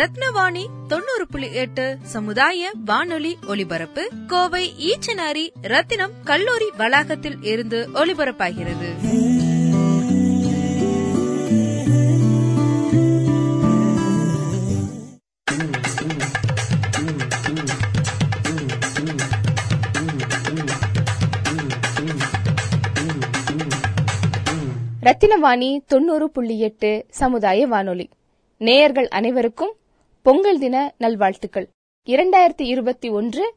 ரத்னவாணி தொண்ணூறு புள்ளி எட்டு சமுதாய வானொலி ஒலிபரப்பு கோவை ஈச்சனாரி ரத்தினம் கல்லூரி வளாகத்தில் இருந்து ஒலிபரப்பாகிறது. ரத்தினவாணி தொண்ணூறு புள்ளி எட்டு சமுதாய வானொலி. நேயர்கள் அனைவருக்கும் பொங்கல் தின நல்வாழ்த்துக்கள். இரண்டாயிரத்தி இருபத்தி ஒன்று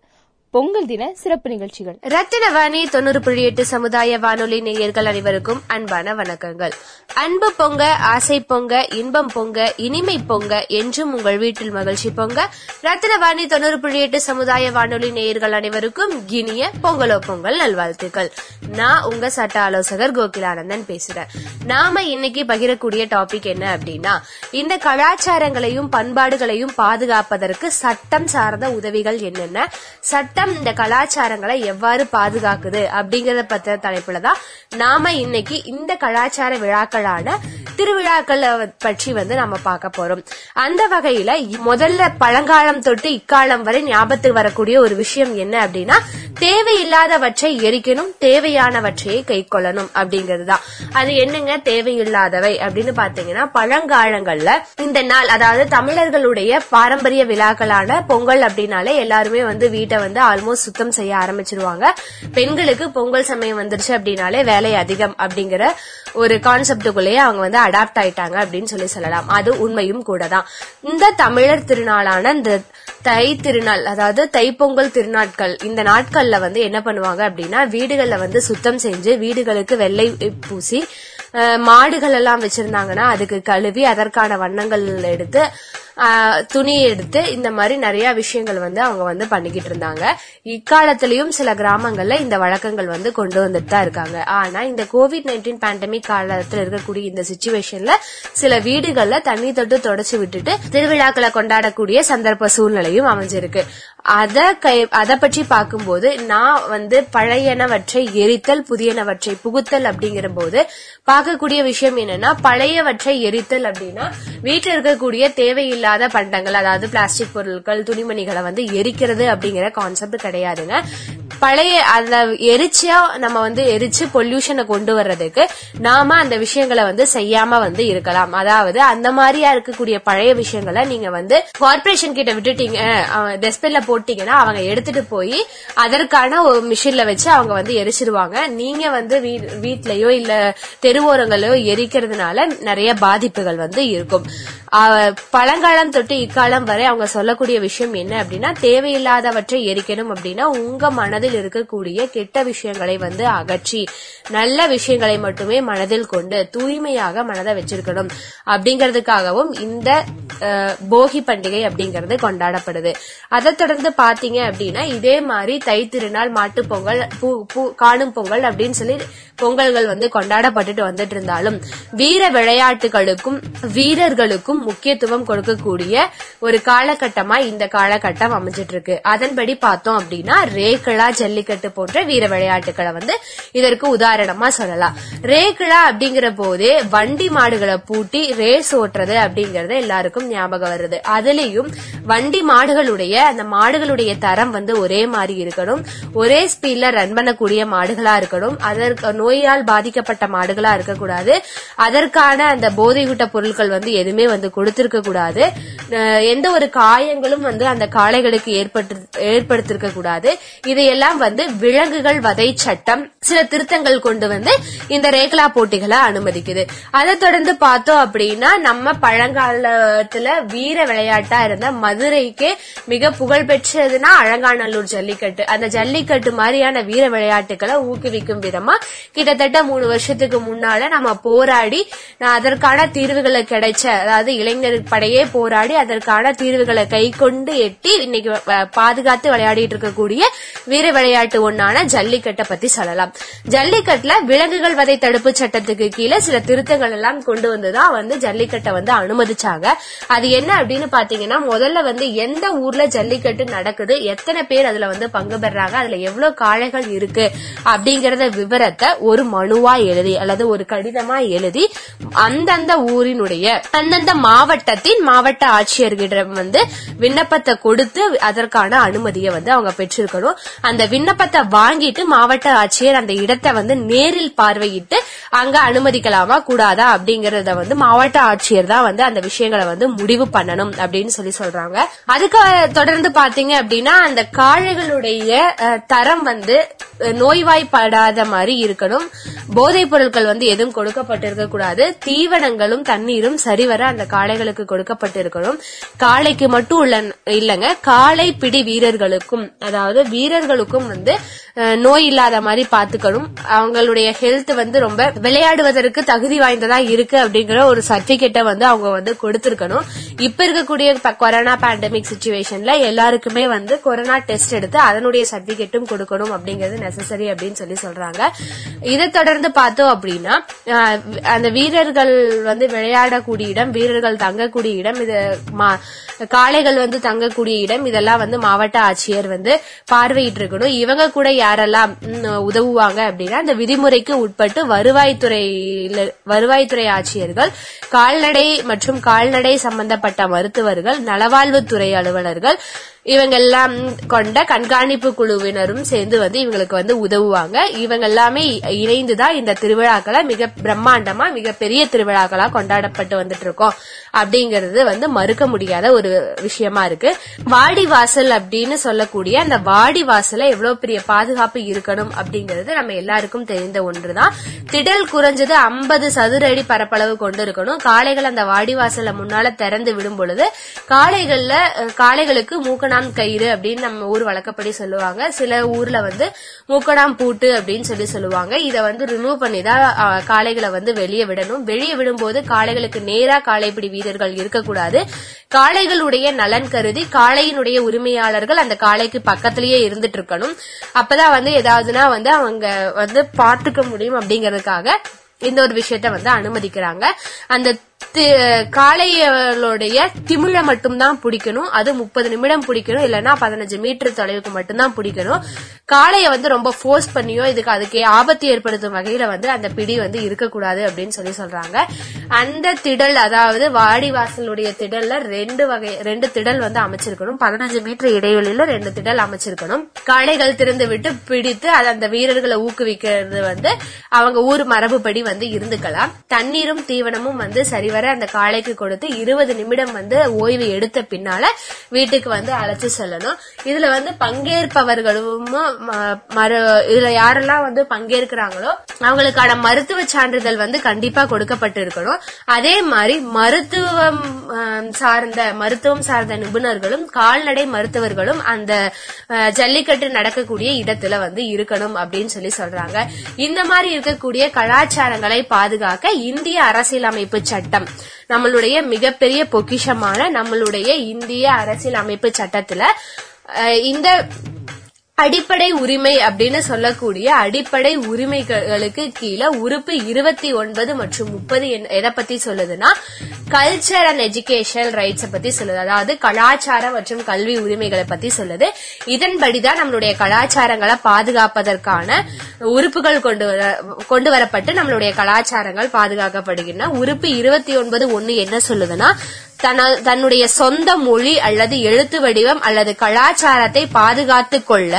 பொங்கல் தின சிறப்பு நிகழ்ச்சிகள். ரத்தினவாணி தொண்ணூறு புள்ளி எட்டு சமுதாய வானொலி நேயர்கள் அனைவருக்கும் அன்பான வணக்கங்கள். அன்பு பொங்க ஆசை பொங்க இன்பம் பொங்க இனிமை பொங்க என்றும் உங்கள் வீட்டில் மகிழ்ச்சி பொங்க. ரத்தினவாணி தொண்ணூறு புள்ளி எட்டு சமுதாய வானொலி நேயர்கள் அனைவருக்கும் இனிய பொங்கலோ பொங்கல் நல்வாழ்த்துக்கள். நான் உங்க சட்ட ஆலோசகர் கோகிலானந்தன் பேசுறேன். நாம இன்னைக்கு பகிரக்கூடிய டாபிக் என்ன அப்படின்னா இந்த கலாச்சாரங்களையும் பண்பாடுகளையும் பாதுகாப்பதற்கு சட்டம் சார்ந்த உதவிகள் என்னென்ன? சட்டம் இந்த கலாச்சாரங்களை எவ்வாறு பாதுகாக்குது அப்படிங்கறத பத்தின தலைப்புல தான் நாம இன்னைக்கு இந்த கலாச்சார விழாக்களான திருவிழாக்களை பற்றி வந்து நம்ம பார்க்க போறோம். அந்த வகையில முதல்ல பழங்காலம் தொட்டு இக்காலம் வரை ஞாபகத்துக்கு வரக்கூடிய ஒரு விஷயம் என்ன அப்படின்னா தேவையில்லாதவற்றை எரிக்கணும் தேவையானவற்றையே கை கொள்ளணும் அப்படிங்கிறது தான் அது என்னங்க? தேவையில்லாதவை. அப்படின்னு பாத்தீங்கன்னா பழங்காலங்கள்ல இந்த நாள் அதாவது தமிழர்களுடைய பாரம்பரிய விழாக்களான பொங்கல் அப்படின்னாலே எல்லாருமே வந்து வீட்டை வந்து ஆல்மோஸ்ட் சுத்தம் செய்ய ஆரம்பிச்சிருவாங்க. பெண்களுக்கு பொங்கல் சமயம் வந்துருச்சு அப்படின்னாலே வேலை அதிகம் அப்படிங்கிற ஒரு கான்செப்டுக்குள்ளேயே அவங்க வந்து அடாப்ட் ஆயிட்டாங்க அப்படின்னு சொல்லி சொல்லலாம். அது உண்மையும் கூட தான் இந்த தமிழர் திருநாளான இந்த தை திருநாள் அதாவது தைப்பொங்கல் திருநாட்கள் இந்த நாட்கள்ல வந்து என்ன பண்ணுவாங்க அப்படின்னா வீடுகள்ல வந்து சுத்தம் செஞ்சு வீடுகளுக்கு வெள்ளை பூசி மாடுகள் எல்லாம் வச்சிருந்தாங்கன்னா அதுக்கு கழுவி அதற்கான வண்ணங்கள் எடுத்து துணி எடுத்து இந்த மாதிரி நிறைய விஷயங்கள் வந்து அவங்க வந்து பண்ணிக்கிட்டு இருந்தாங்க. இக்காலத்திலயும் சில கிராமங்கள்ல இந்த வழக்கங்கள் வந்து கொண்டு வந்துட்டு தான் இருக்காங்க. ஆனா இந்த கோவிட் நைன்டீன் பேண்டமிக் காலத்துல இருக்கக்கூடிய இந்த சுச்சுவேஷன்ல சில வீடுகள்ல தண்ணி தொட்டு தொடச்சு விட்டுட்டு திருவிழாக்களை கொண்டாடக்கூடிய சந்தர்ப்ப சூழ்நிலையும் அமைஞ்சிருக்கு. அத கை பற்றி பார்க்கும்போது நான் வந்து பழையனவற்றை எரித்தல் புதியனவற்றை புகுத்தல் அப்படிங்கிற போது பார்க்கக்கூடிய விஷயம் என்னன்னா பழையவற்றை எரித்தல் அப்படின்னா வீட்டில் இருக்கக்கூடிய தேவையில்லை தேவையில்லாத பண்டங்கள் அதாவது பிளாஸ்டிக் பொருட்கள் துணிமணிகளை வந்து எரிக்கிறது அப்படிங்கிற கான்செப்ட் கிடையாதுங்க. பழைய அந்த எரிச்சா நம்ம வந்து எரிச்சு பொல்யூஷனை கொண்டு வர்றதுக்கு நாம அந்த விஷயங்களை வந்து செய்யாம வந்து இருக்கலாம். அதாவது அந்த மாதிரியா இருக்கக்கூடிய பழைய விஷயங்களை நீங்க வந்து கார்பரேஷன் கிட்ட விட்டுட்டீங்க டெஸ்பின்ல போட்டீங்கன்னா அவங்க எடுத்துட்டு போய் அதற்கான ஒரு மிஷின்ல வச்சு அவங்க வந்து எரிச்சிருவாங்க. நீங்க வந்து வீ- வீட்லயோ இல்ல தெருவோரங்களோ எரிக்கிறதுனால நிறைய பாதிப்புகள் வந்து இருக்கும். பழங்காலம் தொட்டு இக்காலம் வரை அவங்க சொல்லக்கூடிய விஷயம் என்ன அப்படின்னா தேவையில்லாதவற்றை எரிக்கணும் அப்படின்னா உங்க மனதில் மனதில் இருக்கக்கூடிய கெட்ட விஷயங்களை வந்து அகற்றி நல்ல விஷயங்களை மட்டுமே மனதில் கொண்டு தூய்மையாக மனதை வச்சிருக்கணும். அப்படிங்கறதுக்காகவும் இந்த போகி பண்டிகை அப்படிங்கறது கொண்டாடப்படுது. அதை தொடர்ந்து பாத்தீங்க அப்படின்னா இதே மாதிரி தை திருநாள் மாட்டு பொங்கல் காணும் பொங்கல் அப்படின்னு சொல்லி பொங்கல்கள் வந்து கொண்டாடப்பட்டுட்டு வந்துட்டு இருந்தாலும் வீர விளையாட்டுகளுக்கும் வீரர்களுக்கும் முக்கியத்துவம் கொடுக்கக்கூடிய ஒரு காலகட்டமா இந்த காலகட்டம் அமைஞ்சிட்டு இருக்கு அதன்படி பார்த்தோம் அப்படின்னா ரேகலா ஜல்லிக்கட்டு போன்ற வீர விளையாட்டுகளை வந்து இதற்கு உதாரணமா சொல்லலாம். ரேக்கிழா அப்படிங்கிற போதே வண்டி மாடுகளை பூட்டி ரேஸ் ஓட்டுறது அப்படிங்கறது எல்லாருக்கும் ஞாபகம் வருது. அதுலயும் வண்டி மாடுகளுடைய அந்த மாடுகளுடைய தரம் வந்து ஒரே மாதிரி இருக்கணும். ஒரே ஸ்பீட்ல ரன் பண்ணக்கூடிய மாடுகளா இருக்கணும். அதற்கு நோயால் பாதிக்கப்பட்ட மாடுகளா இருக்கக்கூடாது. அதற்கான அந்த போதையூட்ட பொருட்கள் வந்து எதுவுமே வந்து கொடுத்திருக்க கூடாது. எந்த ஒரு காயங்களும் வந்து அந்த காளைகளுக்கு ஏற்பட்டு ஏற்படுத்திருக்க கூடாது. இதையெல்லாம் வந்து விலங்குகள் வதை சட்டம் சில திருத்தங்கள் கொண்டு வந்து இந்த ரேகலா போட்டிகளை அனுமதிக்குது. அதை தொடர்ந்து பார்த்தோம் அப்படின்னா நம்ம பழங்காலத்துல வீர விளையாட்டா இருந்த மதுரைக்கு மிக புகழ் பெற்றதுன்னா அழங்காநல்லூர் ஜல்லிக்கட்டு. அந்த ஜல்லிக்கட்டு மாதிரியான வீர விளையாட்டுகளை ஊக்குவிக்கும் விதமா கிட்டத்தட்ட மூணு வருஷத்துக்கு முன்னால நம்ம போராடி அதற்கான தீர்வுகளை கிடைச்ச அதாவது இளைஞர் படையே போராடி அதற்கான தீர்வுகளை கை கொண்டு எட்டி இன்னைக்கு பாதுகாத்து விளையாடிட்டு இருக்கக்கூடிய வீர விளையாட்டு ஒன்னான ஜல்லிக்கட்டை பத்தி சொல்லலாம். ஜல்லிக்கட்டுல விலங்குகள் வதை தடுப்பு சட்டத்துக்கு கீழே சில திருத்தங்கள் எல்லாம் கொண்டு வந்துதான் வந்து ஜல்லிக்கட்டை வந்து அனுமதிச்சாங்க. அது என்ன அப்படின்னு பாத்தீங்கன்னா முதல்ல வந்து எந்த ஊர்ல ஜல்லிக்கட்டு நடக்குது எத்தனை பேர் அதுல வந்து பங்கு பெறாங்க அதுல எவ்வளவு காளைகள் இருக்கு அப்படிங்கறத விவரத்தை ஒரு மனுவா எழுதி அல்லது ஒரு கடிதமா எழுதி அந்தந்த ஊரினுடைய அந்தந்த மாவட்டத்தின் மாவட்ட ஆட்சியர்களிடம் வந்து விண்ணப்பத்தை கொடுத்து அதற்கான அனுமதியை வந்து அவங்க பெற்றிருக்கணும். அந்த விண்ணப்பத்தை வாங்கிட்டு மாவட்ட ஆட்சியர் அந்த இடத்தை வந்து நேரில் பார்வையிட்டு அங்க அனுமதிக்கலாமா கூடாதா அப்படிங்கறத வந்து மாவட்ட ஆட்சியர் தான் வந்து அந்த விஷயங்களை வந்து முடிவு பண்ணணும் அப்படின்னு சொல்லி சொல்றாங்க. அதுக்கு தொடர்ந்து பாத்தீங்க அப்படின்னா அந்த காளைகளுடைய தரம் வந்து நோய்வாய்ப்படாத மாதிரி இருக்கணும். போதைப் பொருட்கள் வந்து எதுவும் கொடுக்கப்பட்டிருக்க கூடாது. தீவனங்களும் தண்ணீரும் சரிவர அந்த காளைகளுக்கு கொடுக்கப்பட்டிருக்கணும். காளைக்கு மட்டும் உள்ள இல்லங்க காளை பிடி வீரர்களுக்கும் அதாவது வீரர்களுக்கும் வந்து அஹ், நோய் இல்லாத மாதிரி பாத்துக்கணும் அவங்களுடைய ஹெல்த் வந்து ரொம்ப விளையாடுவதற்கு தகுதி வாய்ந்ததா இருக்கு அப்படிங்கிற ஒரு சர்டிபிகேட்டை வந்து அவங்க வந்து கொடுத்திருக்கணும். இப்ப இருக்கக்கூடிய கொரோனா பேண்டமிக் சுச்சுவேஷன்ல எல்லாருக்குமே வந்து கொரோனா டெஸ்ட் எடுத்து அதனுடைய சர்டிபிகேட்டும் கொடுக்கணும் அப்படிங்கிறது நெசசரி அப்படின்னு சொல்லி சொல்றாங்க. இதை தொடர்ந்து பார்த்தோம் அப்படின்னா அந்த வீரர்கள் வந்து விளையாடக்கூடிய இடம் வீரர்கள் தங்கக்கூடிய இடம் இது மா- காளைகள் வந்து தங்கக்கூடிய இடம் இதெல்லாம் வந்து மாவட்ட ஆட்சியர் வந்து பார்வையிட்டு இருக்கணும் இவங்க கூட யாரெல்லாம் உதவுவாங்க அப்படின்னா அந்த விதிமுறைக்கு உட்பட்டு வருவாய்த்துறையில வருவாய்த்துறை ஆட்சியர்கள் கால்நடை மற்றும் கால்நடை சம்பந்தப்பட்ட மருத்துவர்கள் நலவாழ்வுத்துறை அலுவலர்கள் இவங்க எல்லாம் கொண்ட கண்காணிப்பு குழுவினரும் சேர்ந்து வந்து இவங்களுக்கு வந்து உதவுவாங்க. இவங்க எல்லாமே இணைந்துதான் இந்த திருவிழாக்களை மிக பிரம்மாண்டமா மிகப்பெரிய திருவிழாக்களா கொண்டாடப்பட்டு வந்துட்டு இருக்கோம் அப்படிங்கறது வந்து மறுக்க முடியாத ஒரு விஷயமா இருக்கு. வாடி வாசல் அப்படின்னு சொல்லக்கூடிய அந்த வாடி வாசலை எவ்வளவு பெரிய பாதுகாப்பு இருக்கணும் அப்படிங்கிறது நம்ம எல்லாருக்கும் தெரிந்த ஒன்றுதான். திடல் குறைஞ்சது ஐம்பது சதுர அடி பரப்பளவு கொண்டு இருக்கணும். காளைகள் அந்த வாடிவாசல முன்னால திறந்து விடும் பொழுது காளைகள்ல காளைகளுக்கு மூக்கணாம் கயிறு அப்படின்னு நம்ம ஊர் வழக்கப்படி சொல்லுவாங்க. சில ஊர்ல வந்து மூக்கணாம் பூட்டு அப்படின்னு சொல்லி சொல்லுவாங்க. இதை வந்து ரிமூவ் பண்ணி தான் காளைகளை வந்து வெளியே விடணும். வெளியே விடும்போது காளைகளுக்கு நேரா காளைப்பிடி வீரர்கள் இருக்கக்கூடாது. காளைகளுடைய நலன் கருதி காளையினுடைய உரிமையாளர்கள் அந்த காளைக்கு பக்கத்திலேயே இருந்துட்டு இருக்கணும். அப்பதான் வந்து ஏதாவதுனா வந்து அவங்க வந்து பார்த்துக்க முடியும் அப்படிங்கறதுக்காக இந்த ஒரு விஷயத்த வந்து அனுமதிக்கிறாங்க. அந்த காளையோடைய காளைகளுடைய திமிழ மட்டும்தான் பிடிக்கணும். அது முப்பது நிமிடம் பிடிக்கணும். இல்லைன்னா பதினஞ்சு மீட்டர் தொலைவுக்கு மட்டும்தான் பிடிக்கணும். காளையை வந்து ரொம்ப ஃபோர்ஸ் பண்ணியோ இதுக்கு அதுக்கு ஆபத்து ஏற்படுத்தும் வகையில வந்து அந்த பிடி வந்து இருக்கக்கூடாது அப்படின்னு சொல்லி சொல்றாங்க. அந்த திடல் அதாவது வாடி வாசலுடைய திடல்ல ரெண்டு வகை ரெண்டு திடல் வந்து அமைச்சிருக்கணும். பதினஞ்சு மீட்டர் இடைவெளியில ரெண்டு திடல் அமைச்சிருக்கணும். காளைகள் திறந்து விட்டு பிடித்து அது அந்த வீரர்களை ஊக்குவிக்கிறது வந்து அவங்க ஊர் மரபுப்படி வந்து இருந்துக்கலாம். தண்ணீரும் தீவனமும் வந்து சரி வரை அந்த காளைக்கு கொடுத்து இருபது நிமிடம் வந்து ஓய்வு எடுத்த பின்னால வீட்டுக்கு வந்து அழைச்சு செல்லணும். இதுல வந்து பங்கேற்பவர்களும் ம- மறு இதுல யாரெல்லாம் வந்து பங்கேற்கிறாங்களோ அவங்களுக்கான மருத்துவ சான்றிதழ் வந்து கண்டிப்பா கொடுக்கப்பட்டு இருக்கணும். அதே மாதிரி மருத்துவம் சார்ந்த மருத்துவம் சார்ந்த நிபுணர்களும் கால்நடை மருத்துவர்களும் அந்த ஜல்லிக்கட்டு நடக்கக்கூடிய இடத்துல வந்து இருக்கணும் அப்படின்னு சொல்லி சொல்றாங்க. இந்த மாதிரி இருக்கக்கூடிய கலாச்சாரங்களை பாதுகாக்க இந்திய அரசியலமைப்பு சட்டம் நம்மளுடைய மிகப்பெரிய பொக்கிஷமான நம்மளுடைய இந்திய அரசியலமைப்பு சட்டத்துல இந்த அடிப்படை உரிமை அப்படின்னு சொல்லக்கூடிய அடிப்படை உரிமைகளுக்கு கீழே உறுப்பு இருபத்தி ஒன்பது மற்றும் முப்பது எதை பத்தி சொல்லுதுன்னா கல்ச்சர் அண்ட் எஜுகேஷன் ரைட்ஸை பத்தி சொல்லுது. அதாவது கலாச்சாரம் மற்றும் கல்வி உரிமைகளை பத்தி சொல்லுது. இதன்படிதான் நம்மளுடைய கலாச்சாரங்களை பாதுகாப்பதற்கான உறுப்புகள் கொண்டு வர கொண்டு வரப்பட்டு நம்மளுடைய கலாச்சாரங்கள் பாதுகாக்கப்படுகின்றன. உறுப்பு இருபத்தி ஒன்பது ஒன்னு என்ன சொல்லுதுன்னா தன- தன்னுடைய சொந்த மொழி அல்லது எழுத்து வடிவம் அல்லது கலாச்சாரத்தை பாதுகாத்துக் கொள்ள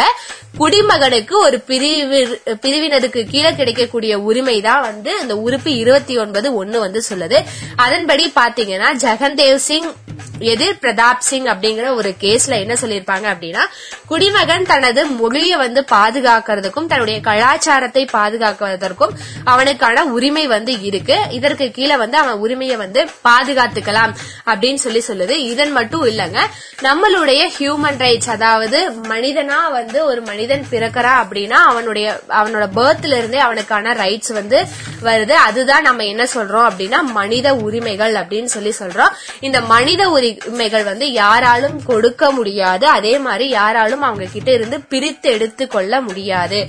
குடிமகனுக்கு ஒரு பிரிவு பிரிவினருக்கு கீழே கிடைக்கக்கூடிய உரிமை தான் வந்து இந்த உறுப்பு இருபத்தி ஒன்பது ஒன்னு வந்து சொல்லுது. அதன்படி பாத்தீங்கன்னா ஜெகன்தேவ் சிங் எதிர் பிரதாப் சிங் அப்படிங்கிற ஒரு கேஸ்ல என்ன சொல்லியிருப்பாங்க அப்படின்னா குடிமகன் தனது மொழியை வந்து பாதுகாக்கிறதுக்கும் தன்னுடைய கலாச்சாரத்தை பாதுகாக்குவதற்கும் அவனுக்கான உரிமை வந்து இருக்கு. இதற்கு கீழே வந்து அவன் உரிமையை வந்து பாதுகாத்துக்கலாம் அப்படின்னு சொல்லி சொல்லுது. இதன் மட்டும் இல்லங்க நம்மளுடைய ஹியூமன் ரைட்ஸ் அதாவது மனிதனா வந்து ஒரு மனிதன் பிறக்கறான் அப்படின்னா அவனுடைய அவனோட பேர்த்ல இருந்தே அவனுக்கான ரைட்ஸ் வந்து வருது. அதுதான் நம்ம என்ன சொல்றோம் அப்படின்னா மனித உரிமைகள் அப்படின்னு சொல்லி சொல்றோம். இந்த மனித உரிமைகள் வந்து யாராலும் கொடுக்க முடியாது. அதே மாதிரி யாராலும் அவங்க கிட்ட இருந்து பிரித்து எடுத்து கொள்ள முடியாது.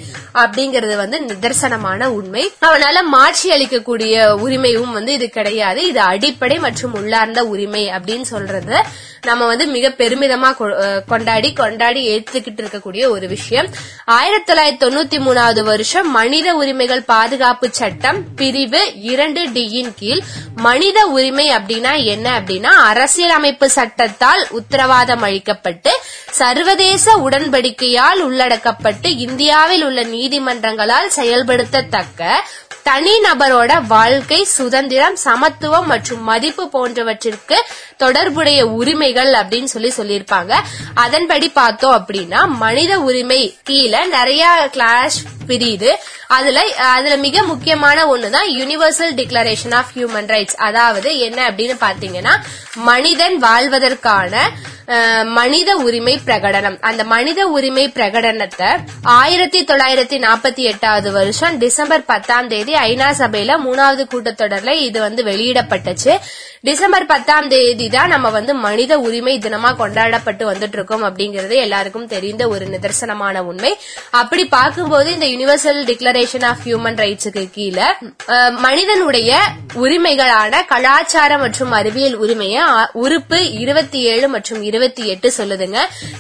அப்படிங்கறது வந்து நிதர்சனமான உண்மை. அவனால மாற்றி அளிக்கக்கூடிய உரிமையும் வந்து இது கிடையாது. இது அடிப்படை மற்றும் உள்ளார்ந்த உரிமை அப்படின்னு சொல்றது நம்ம வந்து மிக பெருமிதமா கொண்டாடி கொண்டாடி ஏத்துக்கிட்டு இருக்கக்கூடிய ஒரு விஷயம். ஆயிரத்தி தொள்ளாயிரத்தி தொண்ணூத்தி மூணாவது வருஷம் மனித உரிமைகள் பாதுகாப்பு சட்டம் பிரிவு இரண்டு டியின் கீழ் மனித உரிமை அப்படின்னா என்ன அப்படின்னா அரசியல் அரசியலமைப்பு சட்டத்தால் உத்தரவாதம் அளிக்கப்பட்டு சர்வதேச உடன்படிக்கையால் உள்ளடக்கப்பட்டு இந்தியாவில் உள்ள நீதிமன்றங்களால் செயல்படுத்தத்தக்க தனிநபரோட வாழ்க்கை சுதந்திரம் சமத்துவம் மற்றும் மதிப்பு போன்றவற்றிற்கு தொடர்புடைய உரிமைகள் அப்படின்னு சொல்லி சொல்லியிருப்பாங்க. அதன்படி பார்த்தோம் அப்படின்னா மனித உரிமை கீழே நிறைய கிளாஸ் பிரியுது. அதுல அதுல மிக முக்கியமான ஒண்ணுதான் universal declaration of human rights அதாவது என்ன அப்படின்னு பாத்தீங்கன்னா மனிதன் வாழ்வதற்கான மனித உரிமை பிரகடனம். அந்த மனித உரிமை பிரகடனத்தை ஆயிரத்தி தொள்ளாயிரத்தி நாற்பத்தி எட்டாவது வருஷம் டிசம்பர் பத்தாம் தேதி ஐநா சபையில மூணாவது கூட்டத்தொடர்ல இது வந்து வெளியிடப்பட்டுச்சு. டிசம்பர் பத்தாம் தேதி தான் நம்ம வந்து மனித உரிமை தினமா கொண்டாடப்பட்டு வந்துட்டு இருக்கோம் அப்படிங்கறது எல்லாருக்கும் தெரிந்த ஒரு நிதர்சனமான உண்மை. அப்படி பார்க்கும்போது இந்த யூனிவர்சல் டிக்ளரேஷன் ஆஃப் ஹியூமன் ரைட்ஸுக்கு கீழே மனிதனுடைய உரிமைகளான கலாச்சார மற்றும் அறிவியல் உரிமைய உறுப்பு இருபத்தி ஏழு மற்றும் இருபத்தி எட்டு சொல்லுதுங்க.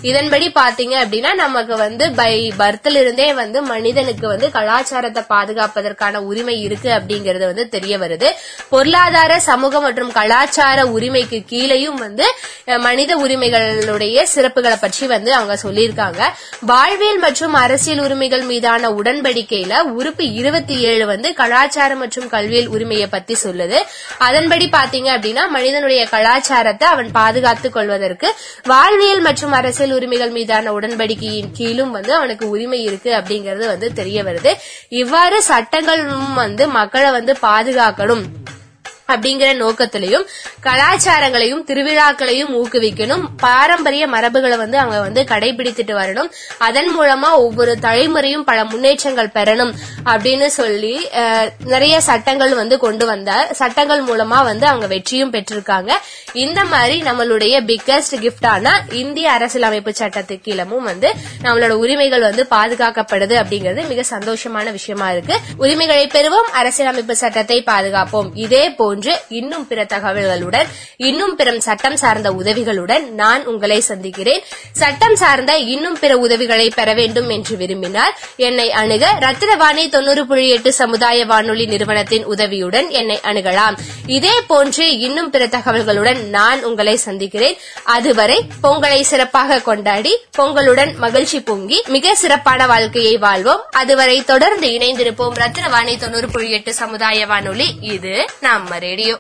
இதன்படி பாத்தீங்க அப்படின்னா நமக்கு வந்து பை பர்த்ல இருந்தே வந்து மனிதனுக்கு வந்து கலாச்சாரத்தை பாதுகாப்பதற்கான உரிமை இருக்கு அப்படிங்கறது வந்து தெரிய வருது. பொருளாதார சமூக மற்றும் கலாச்சார உரிமைக்கு கீழேயும் வந்து மனித உரிமைகளுடைய சிறப்புகளை பற்றி வந்து அவங்க சொல்லியிருக்காங்க. வாழ்வியல் மற்றும் அரசியல் உரிமைகள் மீதான உடன்படிக்கையில உறுப்பு இருபத்தி ஏழு வந்து கலாச்சாரம் மற்றும் கல்வியல் உரிமையை பத்தி சொல்லுது. அதன்படி பாத்தீங்க அப்படின்னா மனிதனுடைய கலாச்சாரத்தை அவன் பாதுகாத்துக் கொள்வதற்கு வாழ்வியல் மற்றும் அரசியல் உரிமைகள் மீதான உடன்படிக்கையின் கீழும் வந்து அவனுக்கு உரிமை இருக்கு அப்படிங்கறது வந்து தெரிய வருது. இவ்வாறு சட்டங்களும் வந்து மக்களை வந்து பாதுகாக்கணும். அப்படிங்கிற நோக்கத்திலையும் கலாச்சாரங்களையும் திருவிழாக்களையும் ஊக்குவிக்கணும். பாரம்பரிய மரபுகளை வந்து அவங்க வந்து கடைபிடித்துட்டு வரணும். அதன் மூலமா ஒவ்வொரு தலைமுறையும் பல முன்னேற்றங்கள் பெறணும் அப்படின்னு சொல்லி நிறைய சட்டங்கள் வந்து கொண்டு வந்த சட்டங்கள் மூலமா வந்து அவங்க வெற்றியும் பெற்றிருக்காங்க. இந்த மாதிரி நம்மளுடைய பிக்கஸ்ட் கிஃப்டான இந்திய அரசியலமைப்பு சட்டத்து கீழமும் வந்து நம்மளோட உரிமைகள் வந்து பாதுகாக்கப்படுது அப்படிங்கிறது மிக சந்தோஷமான விஷயமா இருக்கு. உரிமைகளை பெறுவோம் அரசியலமைப்பு சட்டத்தை பாதுகாப்போம். இதே போல் போன்று இன்னும் பிற தகவல்களுடன் இன்னும் பிற சட்டம் சார்ந்த உதவிகளுடன் நான் உங்களை சந்திக்கிறேன். சட்டம் சார்ந்த இன்னும் பிற உதவிகளை பெற வேண்டும் என்று விரும்பினால் என்னை அணுக ரத்தினவாணி தொண்ணூறு புள்ளி எட்டு சமுதாய வானொலி நிறுவனத்தின் உதவியுடன் என்னை அணுகலாம். இதே போன்று இன்னும் பிற தகவல்களுடன் நான் உங்களை சந்திக்கிறேன். அதுவரை பொங்கலை சிறப்பாக கொண்டாடி பொங்கலுடன் மகிழ்ச்சி பொங்கி மிக சிறப்பான வாழ்க்கையை வாழ்வோம். அதுவரை தொடர்ந்து இணைந்திருப்போம் ரத்தினவாணி தொண்ணூறு புள்ளி எட்டு சமுதாய வானொலி. இது நம்ம Radio